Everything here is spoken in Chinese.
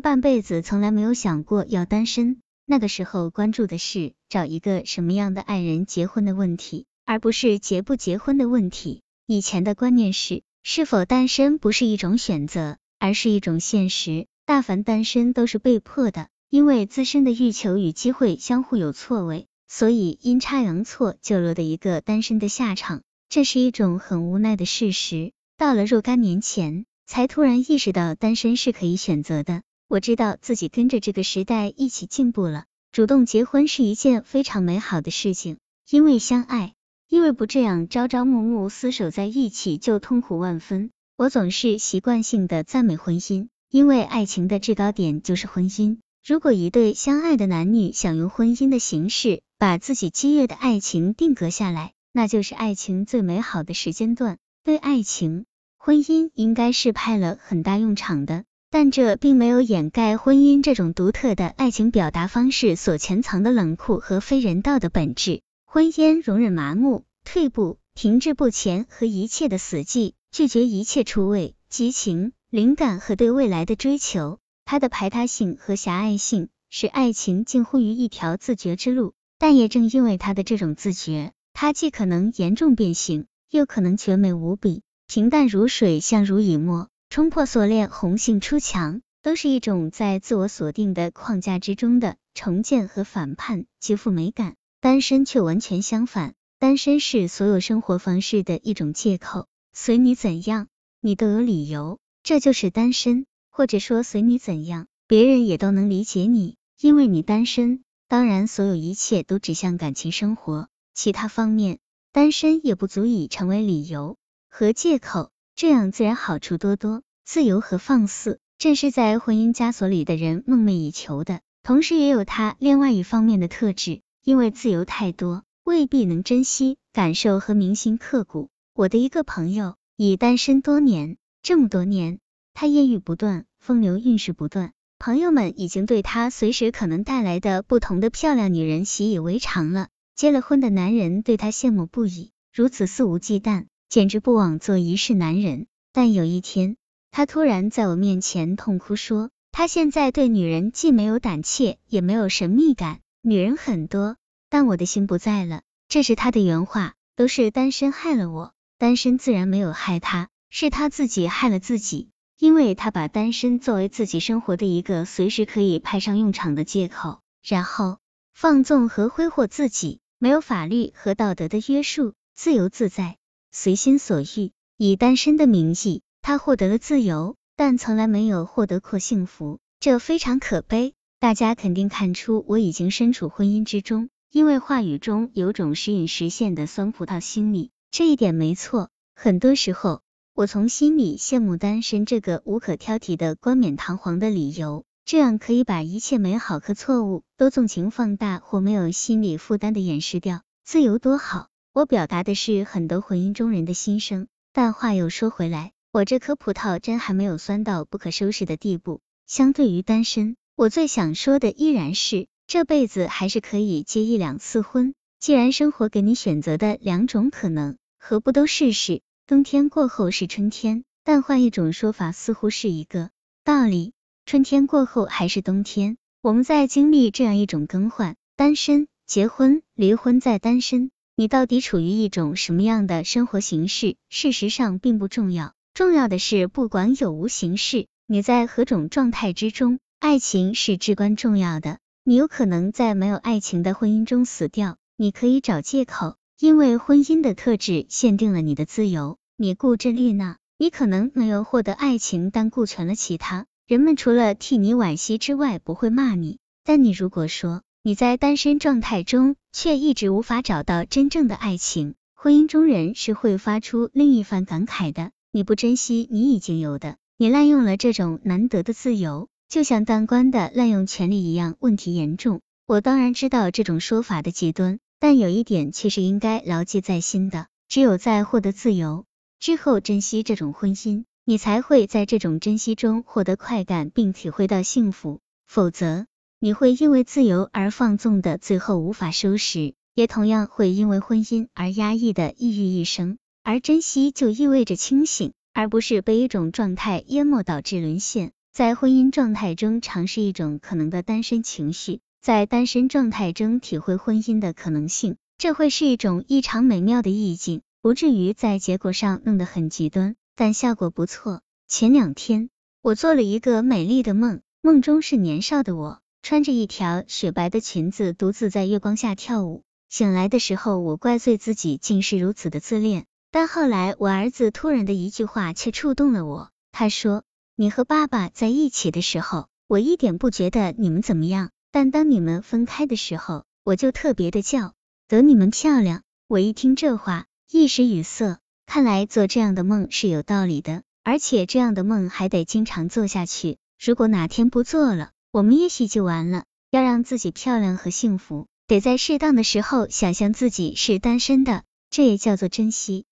半辈子从来没有想过要单身。那个时候关注的是找一个什么样的爱人结婚的问题，而不是结不结婚的问题。以前的观念是，是否单身不是一种选择，而是一种现实。大凡单身都是被迫的，因为自身的欲求与机会相互有错位，所以阴差阳错就落得一个单身的下场。这是一种很无奈的事实。到了若干年前，才突然意识到单身是可以选择的。我知道自己跟着这个时代一起进步了，主动结婚是一件非常美好的事情，因为相爱，因为不这样朝朝暮暮厮守在一起就痛苦万分。我总是习惯性的赞美婚姻，因为爱情的制高点就是婚姻。如果一对相爱的男女想用婚姻的形式把自己激越的爱情定格下来，那就是爱情最美好的时间段。对爱情，婚姻应该是派了很大用场的。但这并没有掩盖婚姻这种独特的爱情表达方式所潜藏的冷酷和非人道的本质。婚姻容忍麻木、退步、停滞不前和一切的死寂，拒绝一切出位、激情、灵感和对未来的追求。它的排他性和狭隘性使爱情近乎于一条自觉之路。但也正因为它的这种自觉，它既可能严重变形，又可能绝美无比，平淡如水，相濡以沫。冲破锁链，红杏出墙，都是一种在自我锁定的框架之中的重建和反叛，极富美感。单身却完全相反，单身是所有生活方式的一种借口，随你怎样，你都有理由，这就是单身。或者说，随你怎样，别人也都能理解你，因为你单身。当然，所有一切都指向感情生活，其他方面，单身也不足以成为理由和借口。这样自然好处多多，自由和放肆，正是在婚姻枷锁里的人梦寐以求的。同时，也有他另外一方面的特质，因为自由太多，未必能珍惜、感受和铭心刻骨。我的一个朋友已单身多年，这么多年，他艳遇不断，风流韵事不断，朋友们已经对他随时可能带来的不同的漂亮女人习以为常了。结了婚的男人对他羡慕不已，如此肆无忌惮。简直不枉做一世男人。但有一天，他突然在我面前痛哭说，他现在对女人既没有胆怯，也没有神秘感，女人很多，但我的心不在了。这是他的原话，都是单身害了我，单身自然没有害他，是他自己害了自己，因为他把单身作为自己生活的一个随时可以派上用场的借口，然后放纵和挥霍自己，没有法律和道德的约束，自由自在。随心所欲，以单身的名义，他获得了自由，但从来没有获得过幸福，这非常可悲。大家肯定看出我已经身处婚姻之中，因为话语中有种时隐时现的酸葡萄心理，这一点没错。很多时候，我从心里羡慕单身这个无可挑剔的冠冕堂皇的理由，这样可以把一切美好和错误都纵情放大或没有心理负担的掩饰掉。自由多好。我表达的是很多婚姻中人的心声，但话又说回来，我这颗葡萄真还没有酸到不可收拾的地步。相对于单身，我最想说的依然是，这辈子还是可以结一两次婚。既然生活给你选择的两种可能，何不都试试？冬天过后是春天，但换一种说法，似乎是一个道理。春天过后还是冬天，我们在经历这样一种更换：单身、结婚、离婚，再单身。你到底处于一种什么样的生活形式？事实上并不重要，重要的是不管有无形式，你在何种状态之中，爱情是至关重要的。你有可能在没有爱情的婚姻中死掉，你可以找借口，因为婚姻的特质限定了你的自由。你固执律那，你可能没有获得爱情，但顾全了其他，人们除了替你惋惜之外，不会骂你。但你如果说，你在单身状态中，却一直无法找到真正的爱情，婚姻中人是会发出另一番感慨的。你不珍惜你已经有的，你滥用了这种难得的自由，就像当官的滥用权力一样，问题严重。我当然知道这种说法的极端，但有一点却是应该牢记在心的：只有在获得自由之后，珍惜这种婚姻，你才会在这种珍惜中获得快感，并体会到幸福。否则，你会因为自由而放纵的，最后无法收拾；也同样会因为婚姻而压抑的，抑郁一生。而珍惜就意味着清醒，而不是被一种状态淹没导致沦陷。在婚姻状态中尝试一种可能的单身情绪，在单身状态中体会婚姻的可能性，这会是一种异常美妙的意境，不至于在结果上弄得很极端，但效果不错。前两天，我做了一个美丽的梦，梦中是年少的我，穿着一条雪白的裙子，独自在月光下跳舞。醒来的时候，我怪罪自己竟是如此的自恋，但后来我儿子突然的一句话却触动了我，他说。你和爸爸在一起的时候，我一点不觉得你们怎么样，但当你们分开的时候，我就特别的叫得你们漂亮。我一听这话，一时语塞。看来做这样的梦是有道理的，而且这样的梦还得经常做下去。如果哪天不做了，我们也许就完了。要让自己漂亮和幸福，得在适当的时候想象自己是单身的，这也叫做珍惜。